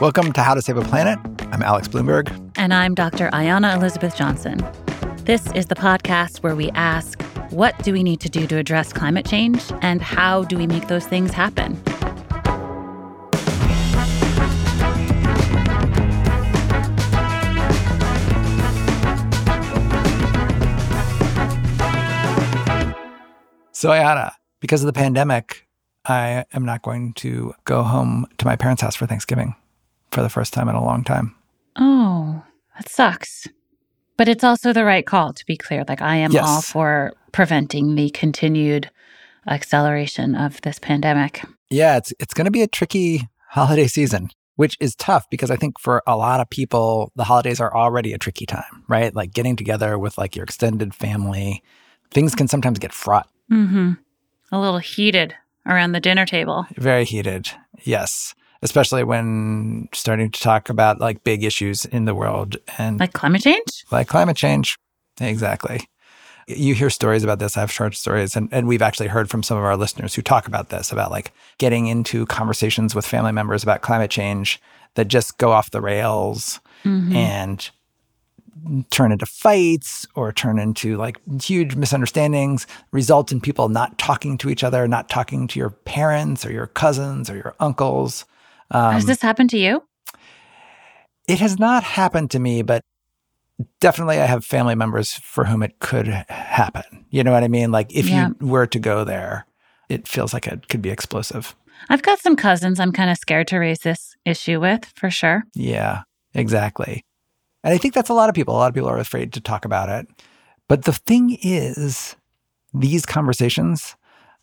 Welcome to How to Save a Planet. I'm Alex Blumberg. And I'm Dr. Ayana Elizabeth Johnson. This is the podcast where we ask what do we need to do to address climate change and how do we make those things happen? So, Ayana, because of the pandemic, I am not going to go home to my parents' house for Thanksgiving for the first time in a long time. Oh, that sucks. But it's also the right call, to be clear. Like, I am Yes. all for preventing the continued acceleration of this pandemic. Yeah, it's it's going to be a tricky holiday season, which is tough because I think for a lot of people the holidays are already a tricky time, right? Like getting together with like your extended family, things can sometimes get fraught, Mm-hmm. A little heated around the dinner table. very heated. Yes, especially when starting to talk about like big issues in the world and Like climate change? like climate change. Exactly. You hear stories about this. I've heard stories, and, and we've actually heard from some of our listeners who talk about this about like getting into conversations with family members about climate change that just go off the rails Mhm. and turn into fights or turn into like huge misunderstandings, result in people not talking to each other, not talking to your parents or your cousins or your uncles. Um, Has this happened to you? it has not happened to me, but definitely I have family members for whom it could happen. You know what I mean? Like if Yeah. you were to go there, it feels like it could be explosive. I've got some cousins I'm kind of scared to raise this issue with, for sure. Yeah, exactly. And I think that's a lot of people. A lot of people are afraid to talk about it. But the thing is, these conversations,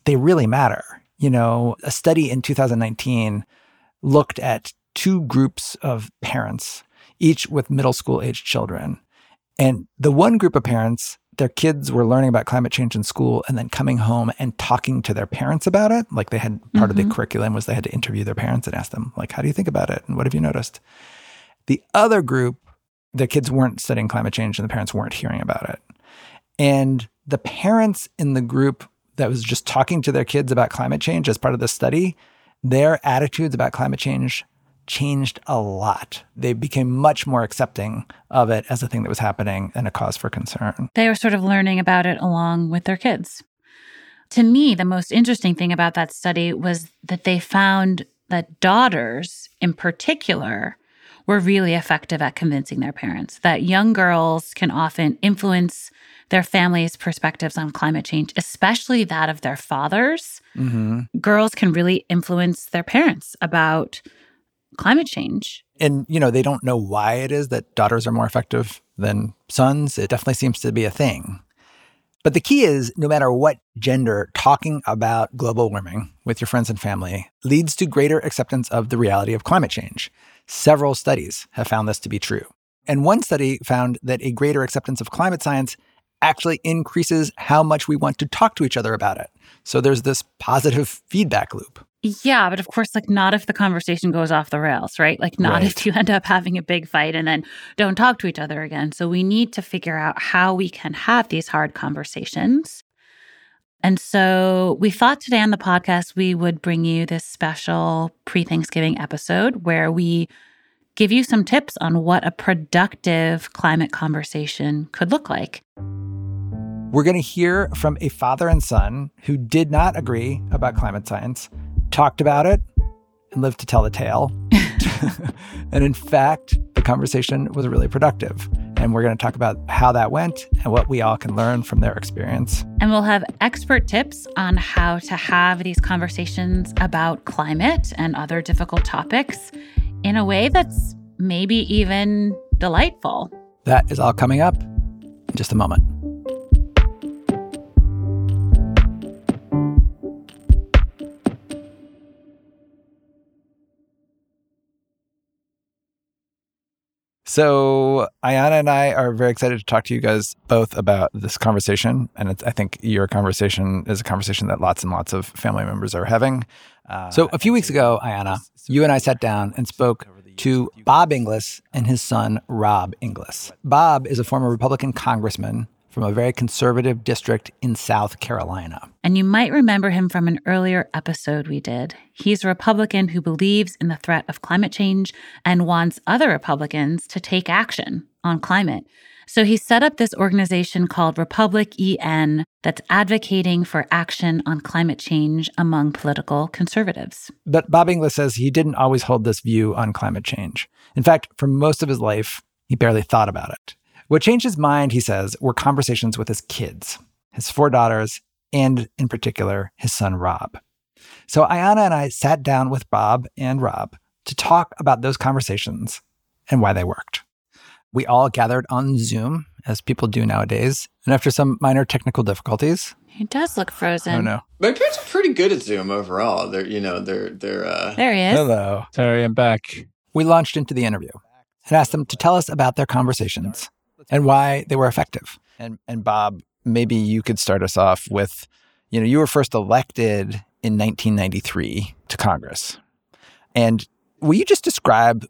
they really matter. You know, a study in 2019 looked at two groups of parents, each with middle school age children. And the one group of parents, their kids were learning about climate change in school and then coming home and talking to their parents about it. Like they had part of the mm-hmm. curriculum was they had to interview their parents and ask them, like, how do you think about it? And what have you noticed? The other group, the kids weren't studying climate change and the parents weren't hearing about it. And the parents in the group that was just talking to their kids about climate change as part of the study, their attitudes about climate change changed a lot. They became much more accepting of it as a thing that was happening and a cause for concern. They were sort of learning about it along with their kids. To me, the most interesting thing about that study was that they found that daughters, in particular, were really effective at convincing their parents. That young girls can often influence their families' perspectives on climate change, especially that of their fathers. hmm Girls can really influence their parents about climate change. And, you know, they don't know why it is that daughters are more effective than sons. It definitely seems to be a thing. But the key is no matter what gender, talking about global warming with your friends and family leads to greater acceptance of the reality of climate change. Several studies have found this to be true. And one study found that a greater acceptance of climate science actually increases how much we want to talk to each other about it. So there's this positive feedback loop. Yeah, but of course, like not if the conversation goes off the rails, right? Like not Right. if you end up having a big fight and then don't talk to each other again. So we need to figure out how we can have these hard conversations. And so we thought today on the podcast we would bring you this special pre Thanksgiving episode where we give you some tips on what a productive climate conversation could look like. We're going to hear from a father and son who did not agree about climate science, talked about it, and lived to tell the tale. and in fact, the conversation was really productive. And we're going to talk about how that went and what we all can learn from their experience. And we'll have expert tips on how to have these conversations about climate and other difficult topics in a way that's maybe even delightful. That is all coming up in just a moment. So, Ayana and I are very excited to talk to you guys both about this conversation. And it's, I think your conversation is a conversation that lots and lots of family members are having. Uh, so, a few weeks ago, Ayana, you and I sat down and spoke to Bob Inglis and his son, Rob Inglis. Bob is a former Republican congressman from a very conservative district in South Carolina. And you might remember him from an earlier episode we did. He's a Republican who believes in the threat of climate change and wants other Republicans to take action on climate. So he set up this organization called RepublicEn that's advocating for action on climate change among political conservatives. But Bob Inglis says he didn't always hold this view on climate change. In fact, for most of his life, he barely thought about it. What changed his mind, he says, were conversations with his kids, his four daughters, and in particular, his son Rob. So Ayana and I sat down with Bob and Rob to talk about those conversations and why they worked. We all gathered on Zoom, as people do nowadays, and after some minor technical difficulties, He does look frozen. oh no, My parents are pretty good at Zoom overall. They're you know they're they're uh, There he is. hello. Terry. I'm back. We launched into the interview and asked them to tell us about their conversations and why they were effective. And and Bob, maybe you could start us off with, you know, you were first elected in 1993 to Congress. And will you just describe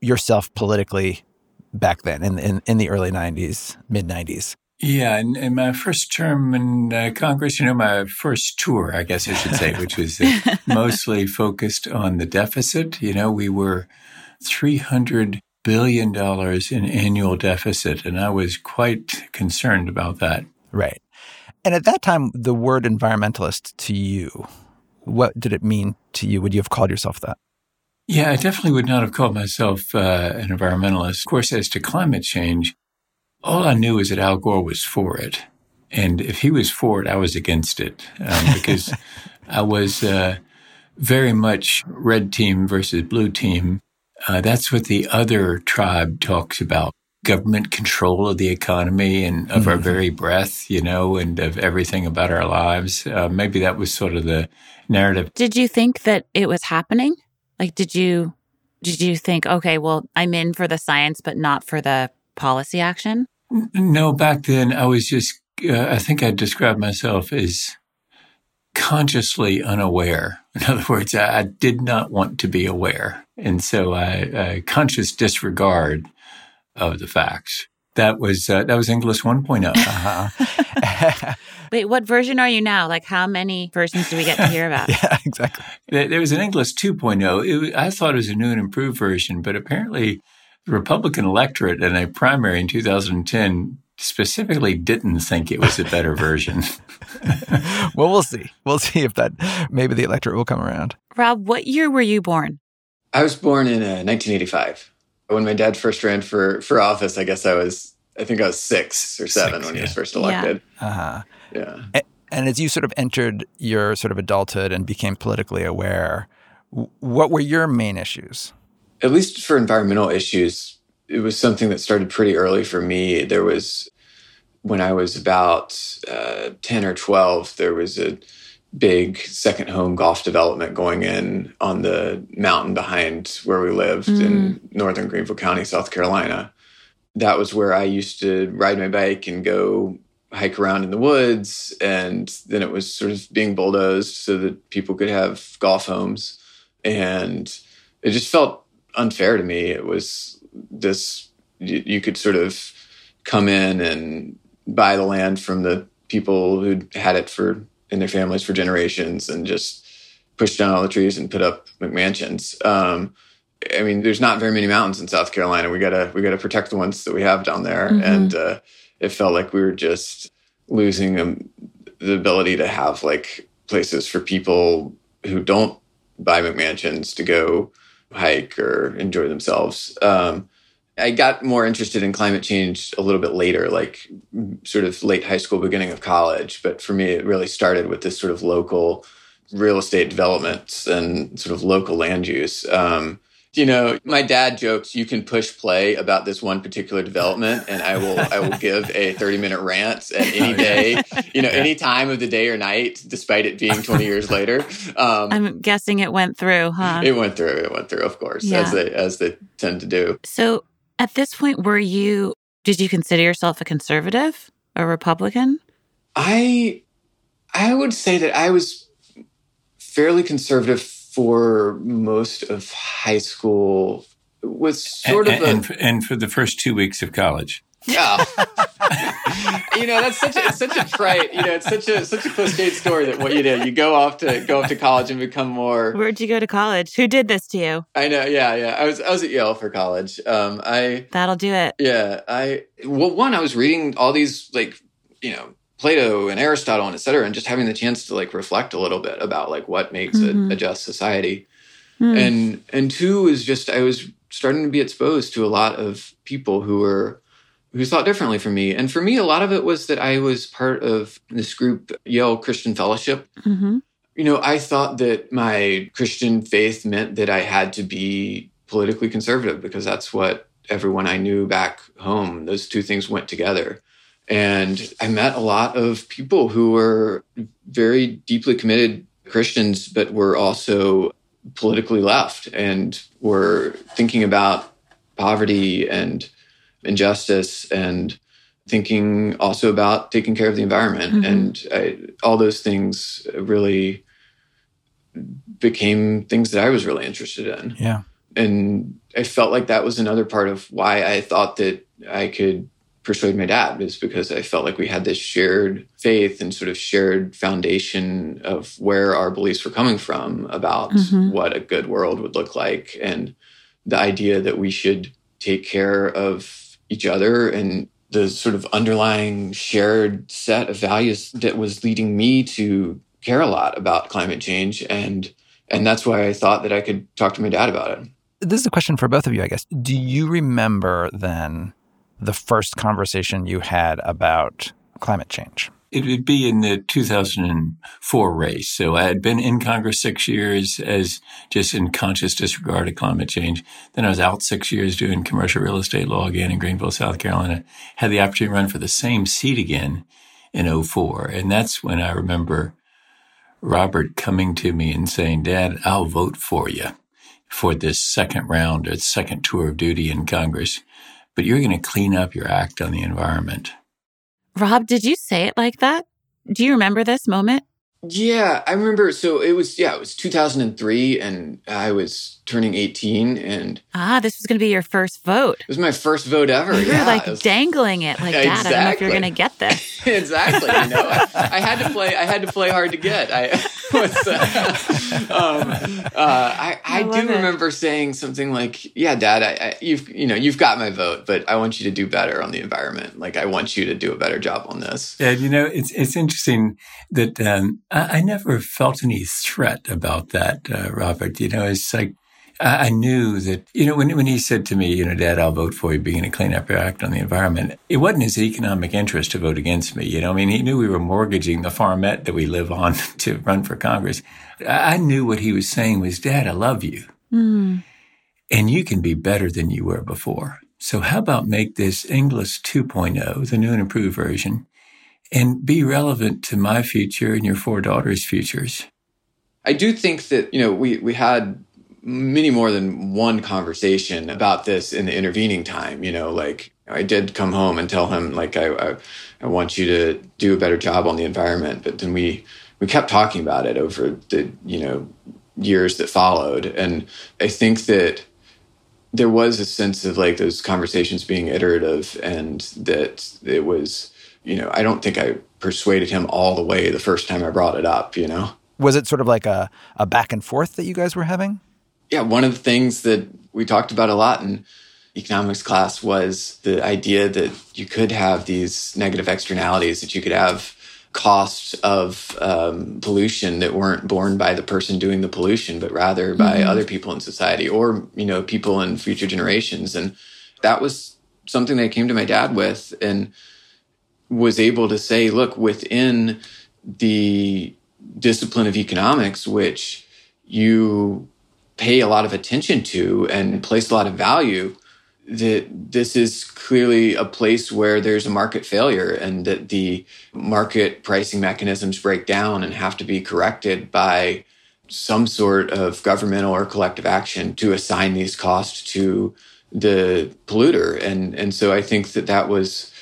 yourself politically back then in in, in the early 90s, mid 90s? Yeah, in, in my first term in uh, Congress, you know, my first tour, I guess I should say, which was uh, mostly focused on the deficit. You know, we were $300 billion dollars in annual deficit, and I was quite concerned about that. Right. And at that time, the word environmentalist to you, what did it mean to you? Would you have called yourself that? Yeah, I definitely would not have called myself uh, an environmentalist. Of course, as to climate change, all I knew is that Al Gore was for it. And if he was for it, I was against it um, because I was uh, very much red team versus blue team. Uh, that's what the other tribe talks about government control of the economy and of our very breath, you know, and of everything about our lives. Uh, maybe that was sort of the narrative. Did you think that it was happening? Like, did you did you think, okay, well, I'm in for the science, but not for the policy action? No, back then I was just, uh, I think I described myself as consciously unaware. In other words, I, I did not want to be aware. And so I, I conscious disregard of the facts. That was, uh, that was Inglis 1.0. Uh-huh. Wait, what version are you now? Like, how many versions do we get to hear about? yeah, exactly. There there was an Inglis 2.0. It, wa- I thought it was a new and improved version, but apparently the Republican electorate in a primary in 2010 specifically didn't think it was a better version. well, we'll see. We'll see if that maybe the electorate will come around. Rob, what year were you born? I was born in uh, 1985. When my dad first ran for for office, I guess I was I think I was six or seven Six, when he was yeah. first Yeah. elected. Uh-huh. Yeah. And as you sort of entered your sort of adulthood and became politically aware, what were your main issues? At least for environmental issues, it was something that started pretty early for me. There was when I was about uh, 10 or 12, there was a big second home golf development going in on the mountain behind where we lived in northern Greenville County, South Carolina. That was where I used to ride my bike and go hike around in the woods. And then it was sort of being bulldozed so that people could have golf homes. And it just felt unfair to me. It was this, you, you could sort of come in and buy the land from the people who'd had it for in their families for generations and just push down all the trees and put up McMansions. Um, I mean, there's not very many mountains in South Carolina. We gotta we gotta protect the ones that we have down there, Mhm. and uh, it felt like we were just losing um, the ability to have like places for people who don't buy McMansions to go hike or enjoy themselves. Um, I got more interested in climate change a little bit later, like sort of late high school, beginning of college. But for me, it really started with this sort of local real estate developments and sort of local land use. Um, you know, my dad jokes, "You can push play about this one particular development, and I will, I will give a thirty-minute rant at any day, you know, any time of the day or night, despite it being twenty years later." Um, I'm guessing it went through, huh? it went through. It went through, of course, Yeah. as they as they tend to do. so at this point, were you, did you consider yourself a conservative, a Republican? I I would say that I was fairly conservative for most of high school. With sort and, of a and, and for the first two weeks of college. yeah. you know, that's such a, it's such a trite, you know, it's such a such a cliched story that what you do, you go off to go off to college and become more. Where'd you go to college? Who did this to you? I know, yeah, yeah. I was I was at Yale for college. Um, I that'll do it. Yeah, I well, one I was reading all these like you know Plato and Aristotle and et cetera, and just having the chance to like reflect a little bit about like what makes mm-hmm. a, a, just society. Mm. And and two is just I was starting to be exposed to a lot of people who were who thought differently from me. And for me, a lot of it was that I was part of this group, Yale Christian Fellowship. Mm-hmm. You know, I thought that my Christian faith meant that I had to be politically conservative because that's what everyone I knew back home, those two things went together. And I met a lot of people who were very deeply committed Christians, but were also politically left and were thinking about poverty and injustice and thinking also about taking care of the environment. Mm-hmm. And I, all those things really became things that I was really interested in. Yeah. And I felt like that was another part of why I thought that I could persuade my dad is because I felt like we had this shared faith and sort of shared foundation of where our beliefs were coming from about mm-hmm. what a good world would look like and the idea that we should take care of each other and the sort of underlying shared set of values that was leading me to care a lot about climate change and and that's why I thought that I could talk to my dad about it. This is a question for both of you, I guess. Do you remember then the first conversation you had about climate change? It would be in the 2004 race. So I had been in Congress six years as just in conscious disregard of climate change. Then I was out six years doing commercial real estate law again in Greenville, South Carolina. Had the opportunity to run for the same seat again in 04. And that's when I remember Robert coming to me and saying, Dad, I'll vote for you for this second round or second tour of duty in Congress but you're going to clean up your act on the environment. Rob, did you say it like that? Do you remember this moment? Yeah, I remember. So it was, yeah, it was 2003 and I was turning 18 and. Ah, this was going to be your first vote. It was my first vote ever. You were yeah, like was, dangling it like, Dad, exactly. I don't know if you're going to get this. exactly. You know, I, I, had to play, I had to play hard to get. I was, uh, um, uh, I, I, I do it. remember saying something like, yeah, Dad, I, you've, you know, you've got my vote, but I want you to do better on the environment. Like, I want you to do a better job on this. Yeah. You know, it's, it's interesting that, um, I, I, never felt any threat about that, uh, Robert. You know, it's like I, I, knew that, you know, when, when he said to me, you know, Dad, I'll vote for you being a clean up your act on the environment, it wasn't his economic interest to vote against me. You know, I mean, he knew we were mortgaging the farmette that we live on to run for Congress. I, I knew what he was saying was, Dad, I love you. Mm. And you can be better than you were before. So how about make this Inglis 2.0, the new and improved version, and be relevant to my future and your four daughters' futures. I do think that, you know, we, we had many more than one conversation about this in the intervening time, you know, like I did come home and tell him like I, I, I want you to do a better job on the environment, but then we we kept talking about it over the, you know, years that followed and I think that there was a sense of like those conversations being iterative and that it was you know, I don't think I persuaded him all the way the first time I brought it up, you know? Was it sort of like a, a back and forth that you guys were having? Yeah, one of the things that we talked about a lot in economics class was the idea that you could have these negative externalities, that you could have costs of um, pollution that weren't borne by the person doing the pollution, but rather by mm-hmm. other people in society or, you know, people in future generations. And that was something that I came to my dad with. And was able to say, look, within the discipline of economics, which you pay a lot of attention to and place a lot of value, that this is clearly a place where there's a market failure and that the market pricing mechanisms break down and have to be corrected by some sort of governmental or collective action to assign these costs to the polluter. And, and so I think that that was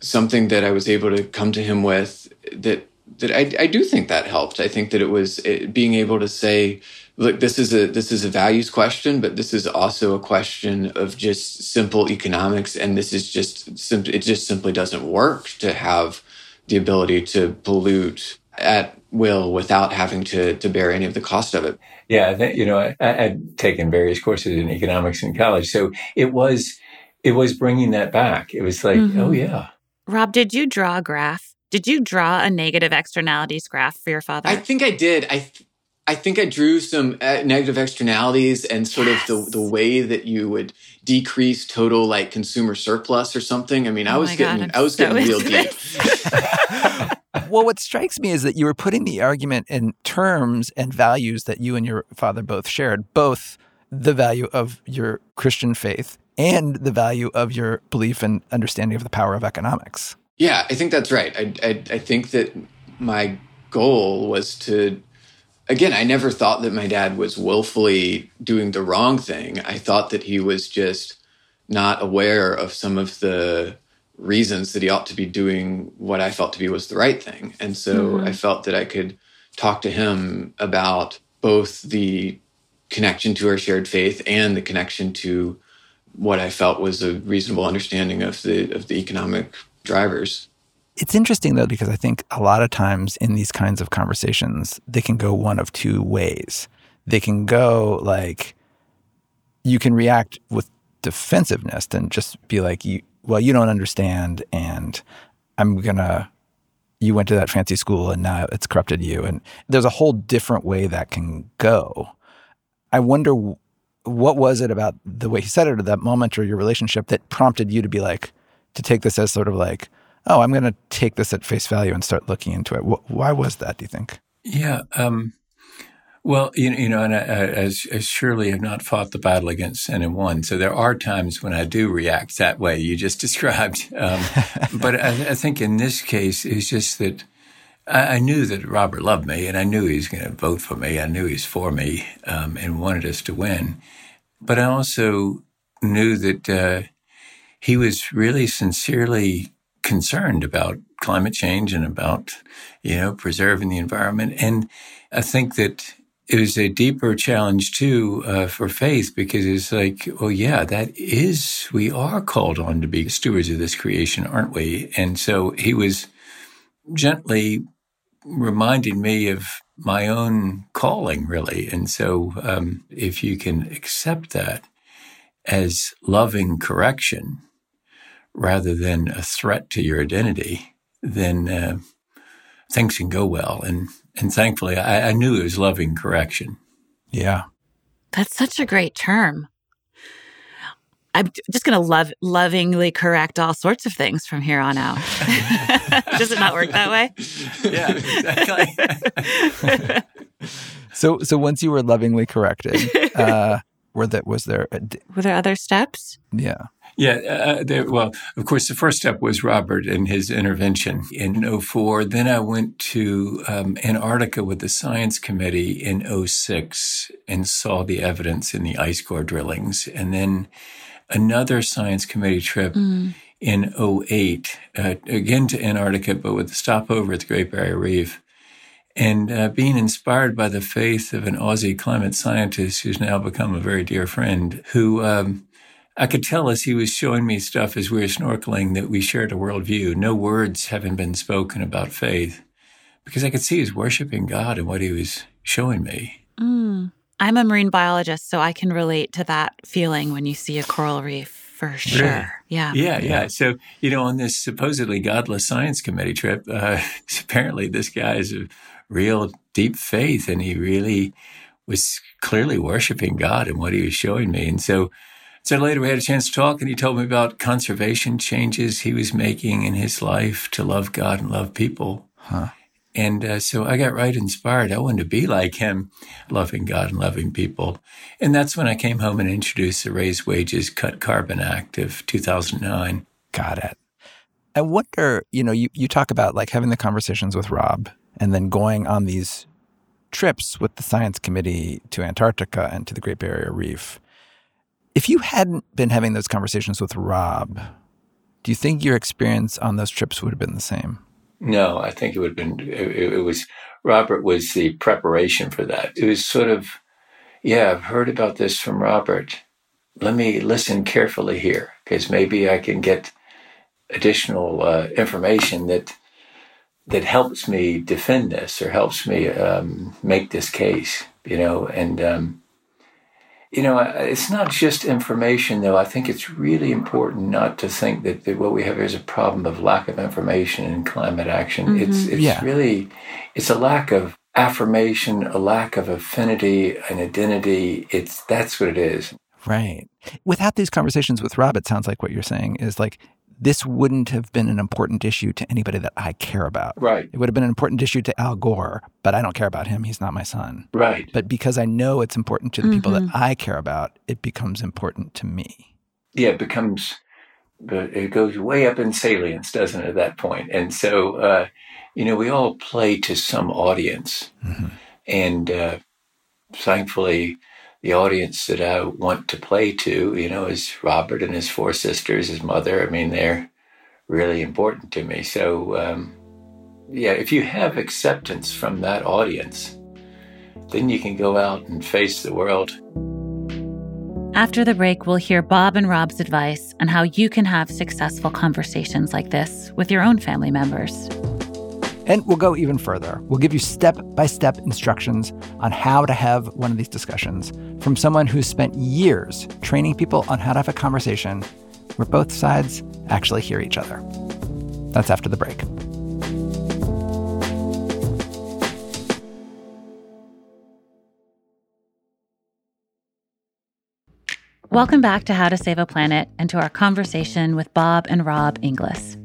something that I was able to come to him with that that I, I do think that helped. I think that it was it, being able to say look, this is a this is a values question, but this is also a question of just simple economics, and this is just simply it just simply doesn't work to have the ability to pollute at will without having to to bear any of the cost of it. Yeah, I think you know, I, I'd taken various courses in economics in college, so it was it was bringing that back. It was like, mm-hmm. oh yeah. Rob, did you draw a graph? Did you draw a negative externalities graph for your father? I think I did. I I think I drew some uh, negative externalities and sort yes. of the the way that you would decrease total like consumer surplus or something. I mean, oh I was getting God, I was so getting real deep. well, what strikes me is that you were putting the argument in terms and values that you and your father both shared, both the value of your Christian faith and the value of your belief and understanding of the power of economics. Yeah, I think that's right. I, I, I think that my goal was to again, I never thought that my dad was willfully doing the wrong thing. I thought that he was just not aware of some of the reasons that he ought to be doing what I felt to be was the right thing. And so mm-hmm. I felt that I could talk to him about both the connection to our shared faith and the connection to what I felt was a reasonable understanding of the of the economic drivers. It's interesting though, because I think a lot of times in these kinds of conversations, they can go one of two ways. They can go like, you can react with defensiveness and just be like, you, well, you don't understand. And I'm going to, you went to that fancy school and now it's corrupted you. And there's a whole different way that can go. I wonder what was it about the way he said it at that moment or your relationship that prompted you to be like, to take this as sort of like, oh, I'm going to take this at face value and start looking into it. Why was that, do you think? Yeah. Um, well, you, you know, and I, as, as surely have not fought the battle against sin and won. So there are times when I do react that way you just described. Um, but I, I, think in this case, it's just that I, I, knew that Robert loved me and I knew he was going to vote for me. I knew he's for me um, and wanted us to win. But I also knew that uh, he was really sincerely concerned about climate change and about, you know, preserving the environment. And I think that it was a deeper challenge too uh, for faith because it's like, well, yeah, that is, we are called on to be stewards of this creation, aren't we? And so he was gently reminding me of my own calling, really. And so um, if you can accept that as loving correction, rather than a threat to your identity, then uh, things can go well. And and thankfully, I, I knew it was loving correction. Yeah, that's such a great term. I'm just going to love lovingly correct all sorts of things from here on out. Does it not work that way? Yeah, exactly. so, so once you were lovingly corrected, uh, were that was there? A, were there other steps? Yeah. Yeah, uh, there, well, of course, the first step was Robert and his intervention in 04. Then I went to um, Antarctica with the science committee in 06 and saw the evidence in the ice core drillings. And then another science committee trip mm. in 08, uh, again to Antarctica, but with a stopover at the Great Barrier Reef. And uh, being inspired by the faith of an Aussie climate scientist who's now become a very dear friend, who um, I could tell as he was showing me stuff as we were snorkeling that we shared a worldview. No words having been spoken about faith because I could see he was worshiping God and what he was showing me. Mm. I'm a marine biologist, so I can relate to that feeling when you see a coral reef for sure. Really? Yeah. yeah. Yeah. So, you know, on this supposedly godless science committee trip, uh, apparently this guy is a real deep faith and he really was clearly worshiping God and what he was showing me. And so, so later we had a chance to talk and he told me about conservation changes he was making in his life to love God and love people. Huh. And uh, so I got right inspired. I wanted to be like him, loving God and loving people. And that's when I came home and introduced the Raise Wages, Cut Carbon Act of 2009. Got it. I wonder, you know, you, you talk about like having the conversations with Rob and then going on these trips with the science committee to Antarctica and to the Great Barrier Reef. If you hadn't been having those conversations with Rob, do you think your experience on those trips would have been the same? No, I think it would have been, it, it was, Robert was the preparation for that. It was sort of yeah, I've heard about this from Robert. Let me listen carefully here because maybe I can get additional uh, information that that helps me defend this or helps me um, make this case. You know, and um, you know, it's not just information, though. I think it's really important not to think that, that what we have here is a problem of lack of information in climate action. Mm-hmm. It's it's yeah. really it's a lack of affirmation, a lack of affinity and identity. It's that's what it is. Right. Without these conversations with Rob, it sounds like what you're saying is like this wouldn't have been an important issue to anybody that I care about. Right. It would have been an important issue to Al Gore, but I don't care about him. He's not my son. Right. But because I know it's important to the mm-hmm. people that mm-hmm. I care about, it becomes important to me. Yeah, it becomes, it goes way up in salience, doesn't it, at that point? And so, uh, you know, we all play to some audience. Mm-hmm. And uh, thankfully, the audience that I want to play to, you know, is Robert and his four sisters, his mother. I mean, they're really important to me. So, um, yeah, if you have acceptance from that audience, then you can go out and face the world. After the break, we'll hear Bob and Rob's advice on how you can have successful conversations like this with your own family members. And we'll go even further. We'll give you step by step instructions on how to have one of these discussions from someone who's spent years training people on how to have a conversation where both sides actually hear each other. That's after the break. Welcome back to How to Save a Planet and to our conversation with Bob and Rob Inglis.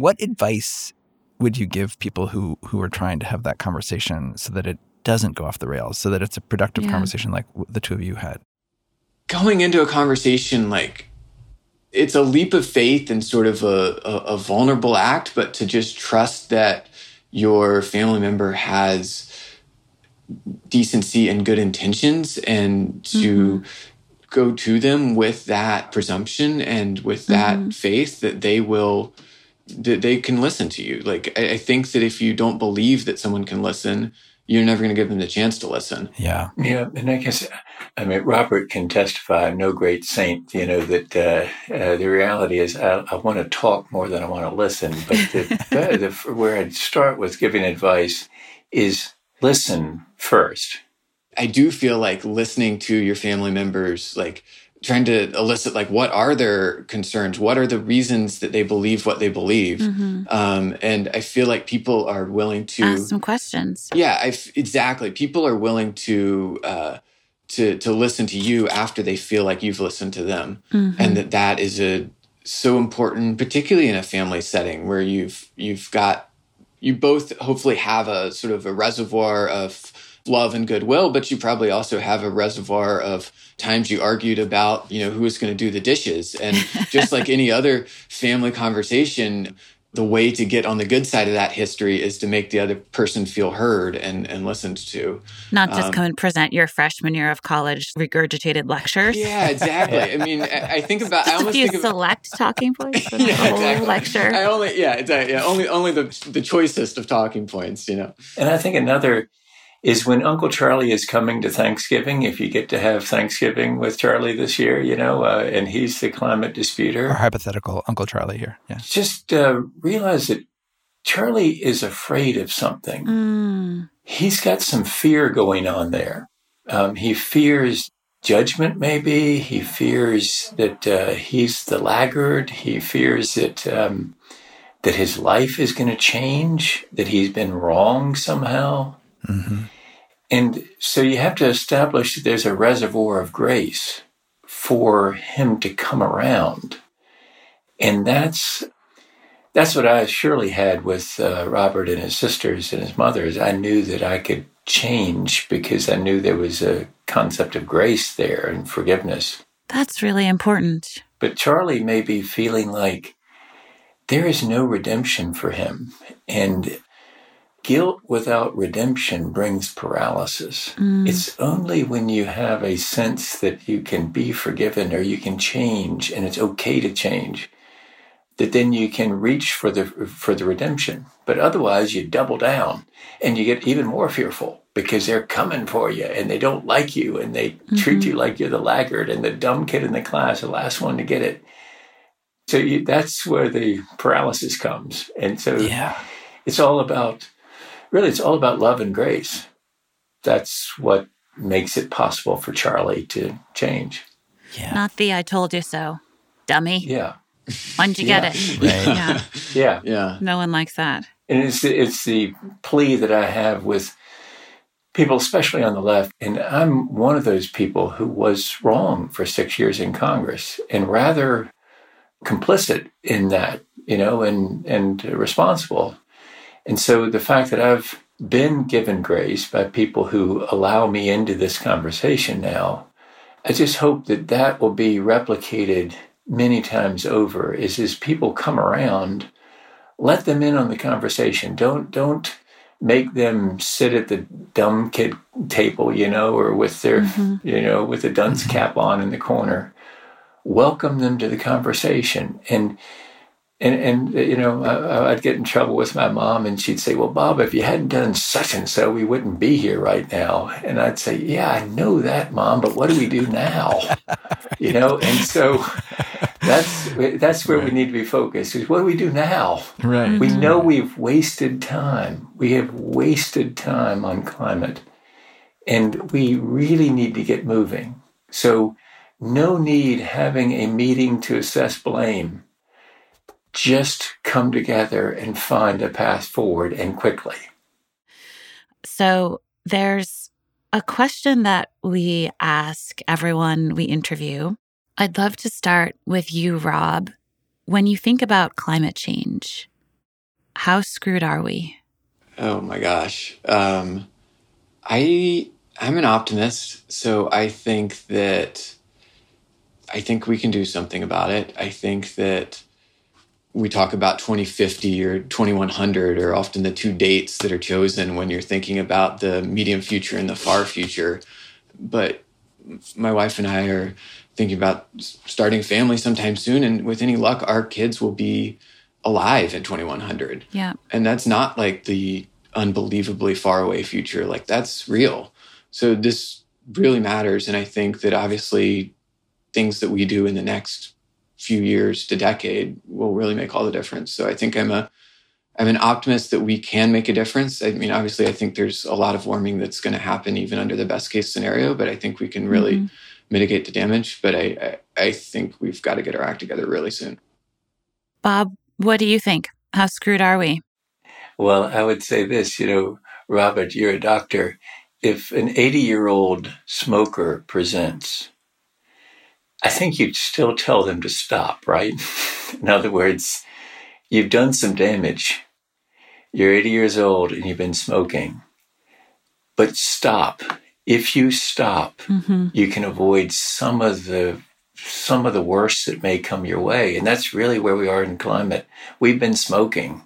What advice would you give people who who are trying to have that conversation so that it doesn't go off the rails, so that it's a productive yeah. conversation like the two of you had? Going into a conversation like it's a leap of faith and sort of a, a, a vulnerable act, but to just trust that your family member has decency and good intentions and to mm-hmm. go to them with that presumption and with that mm-hmm. faith that they will that they can listen to you. Like I, I think that if you don't believe that someone can listen, you're never going to give them the chance to listen. Yeah. Yeah. And I guess, I mean, Robert can testify, I'm no great saint, you know, that uh, uh, the reality is I, I want to talk more than I want to listen. But the, the, where I'd start with giving advice is listen first. I do feel like listening to your family members, like trying to elicit like what are their concerns? What are the reasons that they believe what they believe? Mm-hmm. um, and i feel like people are willing to ask some questions. Yeah I've, exactly. People are willing to uh, to to listen to you after they feel like you've listened to them. Mm-hmm. and that that is a so important particularly in a family setting where you've you've got you both hopefully have a sort of a reservoir of love and goodwill, but you probably also have a reservoir of times you argued about, you know, who was going to do the dishes. And just like any other family conversation, the way to get on the good side of that history is to make the other person feel heard and, and listened to. Not just um, come and present your freshman year of college regurgitated lectures. Yeah, exactly. I mean, I, I think about just I almost a few think select talking points for yeah, the whole exactly. lecture. I only yeah, exactly. Yeah, only only the the choicest of talking points, you know. And I think another is when Uncle Charlie is coming to Thanksgiving, if you get to have Thanksgiving with Charlie this year, you know, uh, and he's the climate disputer. Or hypothetical Uncle Charlie here. Yeah. Just uh, realize that Charlie is afraid of something. Mm. He's got some fear going on there. Um, he fears judgment, maybe. He fears that uh, he's the laggard. He fears that. Um, that his life is going to change, that he's been wrong somehow. Mm-hmm. And so you have to establish that there's a reservoir of grace for him to come around. And that's that's what I surely had with uh, Robert and his sisters and his mothers. I knew that I could change because I knew there was a concept of grace there and forgiveness. That's really important. But Charlie may be feeling like there is no redemption for him. And Guilt without redemption brings paralysis. Mm. It's only when you have a sense that you can be forgiven or you can change and it's okay to change that then you can reach for the for the redemption. But otherwise you double down and you get even more fearful because they're coming for you and they don't like you and they mm-hmm. treat you like you're the laggard and the dumb kid in the class, the last one to get it. So you, that's where the paralysis comes. And so yeah. it's all about, really, it's all about love and grace. That's what makes it possible for Charlie to change. Yeah. Not the I told you so, dummy. Yeah. When'd you get it? Right. Yeah. yeah. Yeah. No one likes that. And it's it's the plea that I have with people, especially on the left. And I'm one of those people who was wrong for six years in Congress and rather complicit in that, you know, and and responsible. And so the fact that I've been given grace by people who allow me into this conversation now, I just hope that that will be replicated many times over. Is as people come around, let them in on the conversation. Don't don't make them sit at the dumb kid table, you know, or with their, mm-hmm. you know, with a dunce cap on in the corner. Welcome them to the conversation. And and and you know I, would get in trouble with my mom and she'd say well bob if you hadn't done such and so we wouldn't be here right now. And i'd say yeah i know that mom but what do we do now? You know and so that's that's where right. we need to be focused is what do we do now? Right. We mm-hmm. know we've wasted time. We have wasted time on climate and we really need to get moving. So no need having a meeting to assess blame just come together and find a path forward and quickly. So there's a question that we ask everyone we interview. I'd love to start with you, Rob. When you think about climate change, how screwed are we? Oh my gosh. Um, I I'm an optimist, so I think that I think we can do something about it. I think that we talk about 2050 or 2100 are often the two dates that are chosen when you're thinking about the medium future and the far future. But my wife and I are thinking about starting family sometime soon. And with any luck, our kids will be alive in 2100. Yeah. And that's not like the unbelievably far away future. Like that's real. So this really matters. And I think that obviously things that we do in the next few years to decade will really make all the difference. So I think I'm a I'm an optimist that we can make a difference. I mean, obviously, I think there's a lot of warming that's going to happen even under the best case scenario, but I think we can really mm-hmm. mitigate the damage. But I, I, I think we've got to get our act together really soon. Bob, what do you think? How screwed are we? Well, I would say this, you know, Robert, you're a doctor. If an 80 year old smoker presents I think you'd still tell them to stop, right? In other words, you've done some damage. You're 80 years old and you've been smoking. But stop. If you stop, mm-hmm. you can avoid some of the some of the worst that may come your way. And that's really where we are in climate. We've been smoking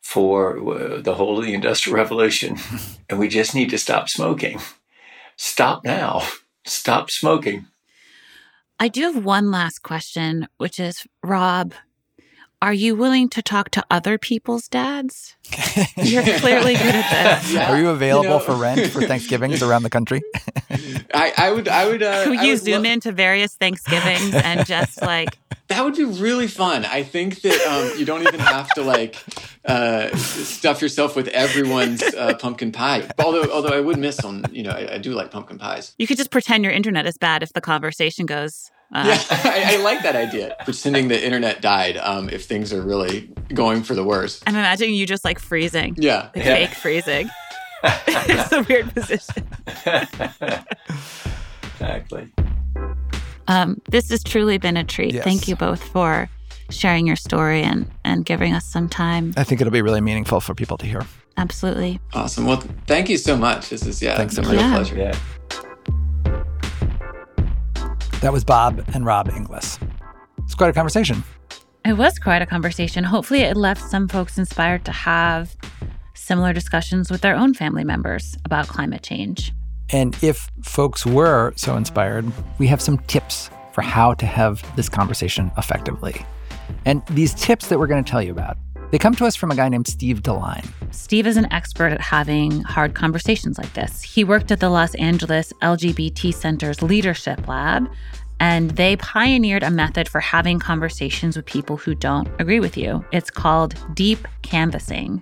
for uh, the whole of the industrial revolution and we just need to stop smoking. Stop now. Stop smoking. I do have one last question, which is Rob, are you willing to talk to other people's dads? You're clearly good at this. Yeah. Are you available you know, for rent for Thanksgivings around the country? I, I, would, I would. Uh, Could you would zoom lo- into various Thanksgivings and just like that would be really fun. I think that um, you don't even have to like uh, stuff yourself with everyone's uh, pumpkin pie. Although, although I would miss on, you know, I, I, do like pumpkin pies. You could just pretend your internet is bad if the conversation goes. Uh, yeah, I, I, like that idea. Pretending the internet died um, if things are really going for the worst. I'm imagining you just like freezing. Yeah, like yeah. fake freezing. it's a weird position. exactly. Um, this has truly been a treat. Yes. Thank you both for sharing your story and, and giving us some time. I think it'll be really meaningful for people to hear. Absolutely. Awesome. Well, thank you so much. This is, yeah, Thanks so a real yeah. pleasure. Yeah. That was Bob and Rob Inglis. It's quite a conversation. It was quite a conversation. Hopefully, it left some folks inspired to have similar discussions with their own family members about climate change. And if folks were so inspired, we have some tips for how to have this conversation effectively. And these tips that we're going to tell you about, They come to us from a guy named Steve Deline. Steve is an expert at having hard conversations like this. He worked at the Los Angeles LGBT Center's Leadership Lab, and they pioneered a method for having conversations with people who don't agree with you. It's called deep canvassing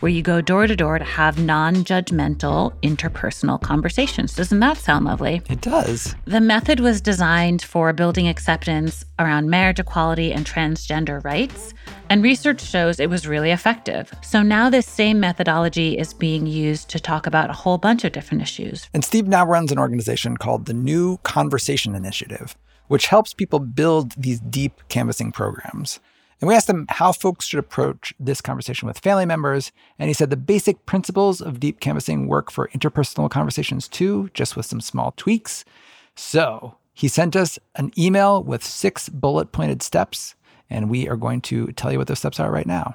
where you go door to door to have non judgmental interpersonal conversations. Doesn't that sound lovely? It does. The method was designed for building acceptance around marriage equality and transgender rights, and research shows it was really effective. So now this same methodology is being used to talk about a whole bunch of different issues. And Steve now runs an organization called the New Conversation Initiative, which helps people build these deep canvassing programs. And we asked him how folks should approach this conversation with family members. And he said the basic principles of deep canvassing work for interpersonal conversations too, just with some small tweaks. So he sent us an email with six bullet pointed steps, and we are going to tell you what those steps are right now.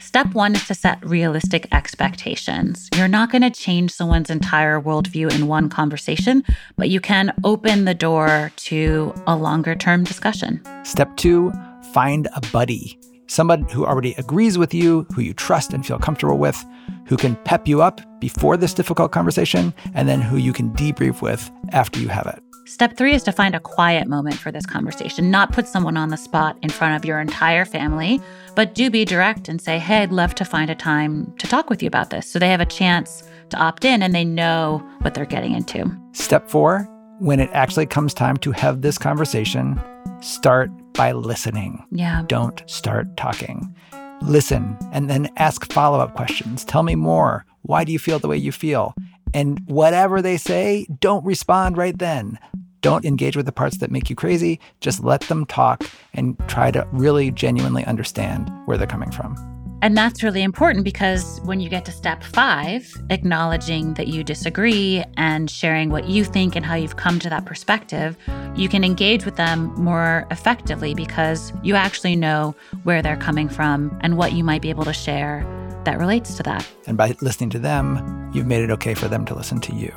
Step one is to set realistic expectations. You're not going to change someone's entire worldview in one conversation, but you can open the door to a longer term discussion. Step two, find a buddy, someone who already agrees with you, who you trust and feel comfortable with, who can pep you up before this difficult conversation, and then who you can debrief with after you have it. Step three is to find a quiet moment for this conversation, not put someone on the spot in front of your entire family, but do be direct and say, Hey, I'd love to find a time to talk with you about this. So they have a chance to opt in and they know what they're getting into. Step four, when it actually comes time to have this conversation, start by listening. Yeah. Don't start talking. Listen and then ask follow up questions. Tell me more. Why do you feel the way you feel? And whatever they say, don't respond right then. Don't engage with the parts that make you crazy. Just let them talk and try to really genuinely understand where they're coming from. And that's really important because when you get to step five, acknowledging that you disagree and sharing what you think and how you've come to that perspective, you can engage with them more effectively because you actually know where they're coming from and what you might be able to share that relates to that. And by listening to them, you've made it okay for them to listen to you.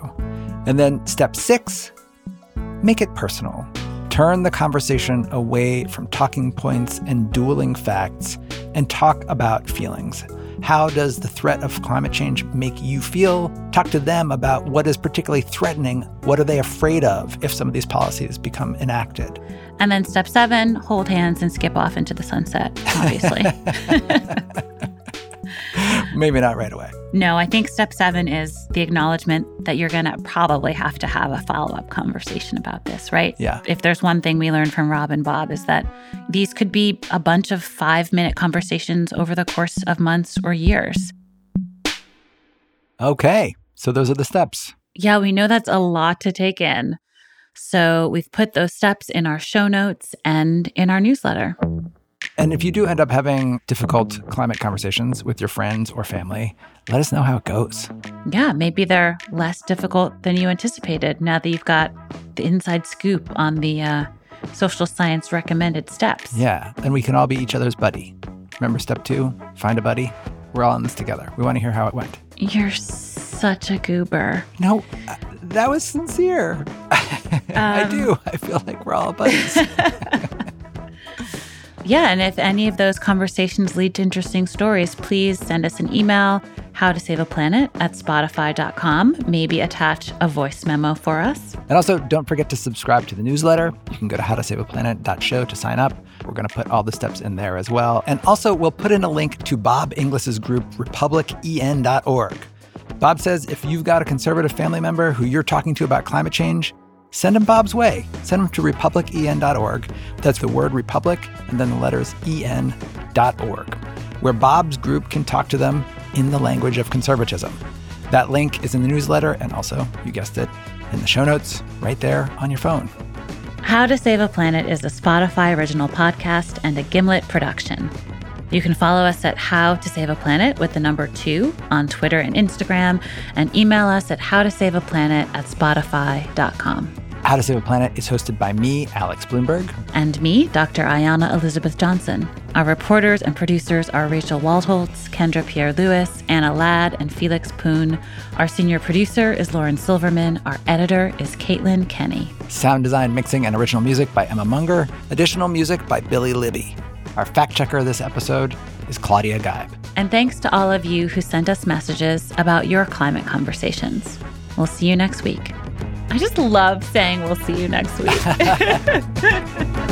And then step six, make it personal. Turn the conversation away from talking points and dueling facts and talk about feelings. How does the threat of climate change make you feel? Talk to them about what is particularly threatening. What are they afraid of if some of these policies become enacted? And then step seven, hold hands and skip off into the sunset, obviously. Maybe not right away. No, I think step seven is the acknowledgement that you're going to probably have to have a follow up conversation about this, right? Yeah. If there's one thing we learned from Rob and Bob is that these could be a bunch of five minute conversations over the course of months or years. Okay. So those are the steps. Yeah, we know that's a lot to take in. So we've put those steps in our show notes and in our newsletter. And if you do end up having difficult climate conversations with your friends or family, let us know how it goes. Yeah, maybe they're less difficult than you anticipated now that you've got the inside scoop on the uh, social science recommended steps. Yeah, and we can all be each other's buddy. Remember step two? Find a buddy. We're all in this together. We want to hear how it went. You're such a goober. No, uh, that was sincere. I do. I feel like we're all buddies. Yeah, and if any of those conversations lead to interesting stories, please send us an email, how to save a planet at spotify.com. Maybe attach a voice memo for us. And also, don't forget to subscribe to the newsletter. You can go to howtosaveaplanet.show to sign up. We're going to put all the steps in there as well. And also, we'll put in a link to Bob Inglis's group, republicen.org. Bob says if you've got a conservative family member who you're talking to about climate change, send them Bob's way. Send them to republicen.org. That's the word republic and then the letters en.org, where Bob's group can talk to them in the language of conservatism. That link is in the newsletter and also, you guessed it, in the show notes right there on your phone. How to Save a Planet is a Spotify original podcast and a Gimlet production. You can follow us at How to Save a Planet with the number two on Twitter and Instagram, and email us at howtosaveaplanet at spotify.com. How to Save a Planet is hosted by me, Alex Blumberg. And me, Dr. Ayana Elizabeth Johnson. Our reporters and producers are Rachel Waldholtz, Kendra Pierre Louis, Anna Ladd, and Felix Poon. Our senior producer is Lauren Silverman. Our editor is Caitlin Kenney. Sound design, mixing, and original music by Emma Munger. Additional music by Billy Libby. Our fact checker this episode is Claudia Geib. And thanks to all of you who sent us messages about your climate conversations. We'll see you next week. I just love saying we'll see you next week.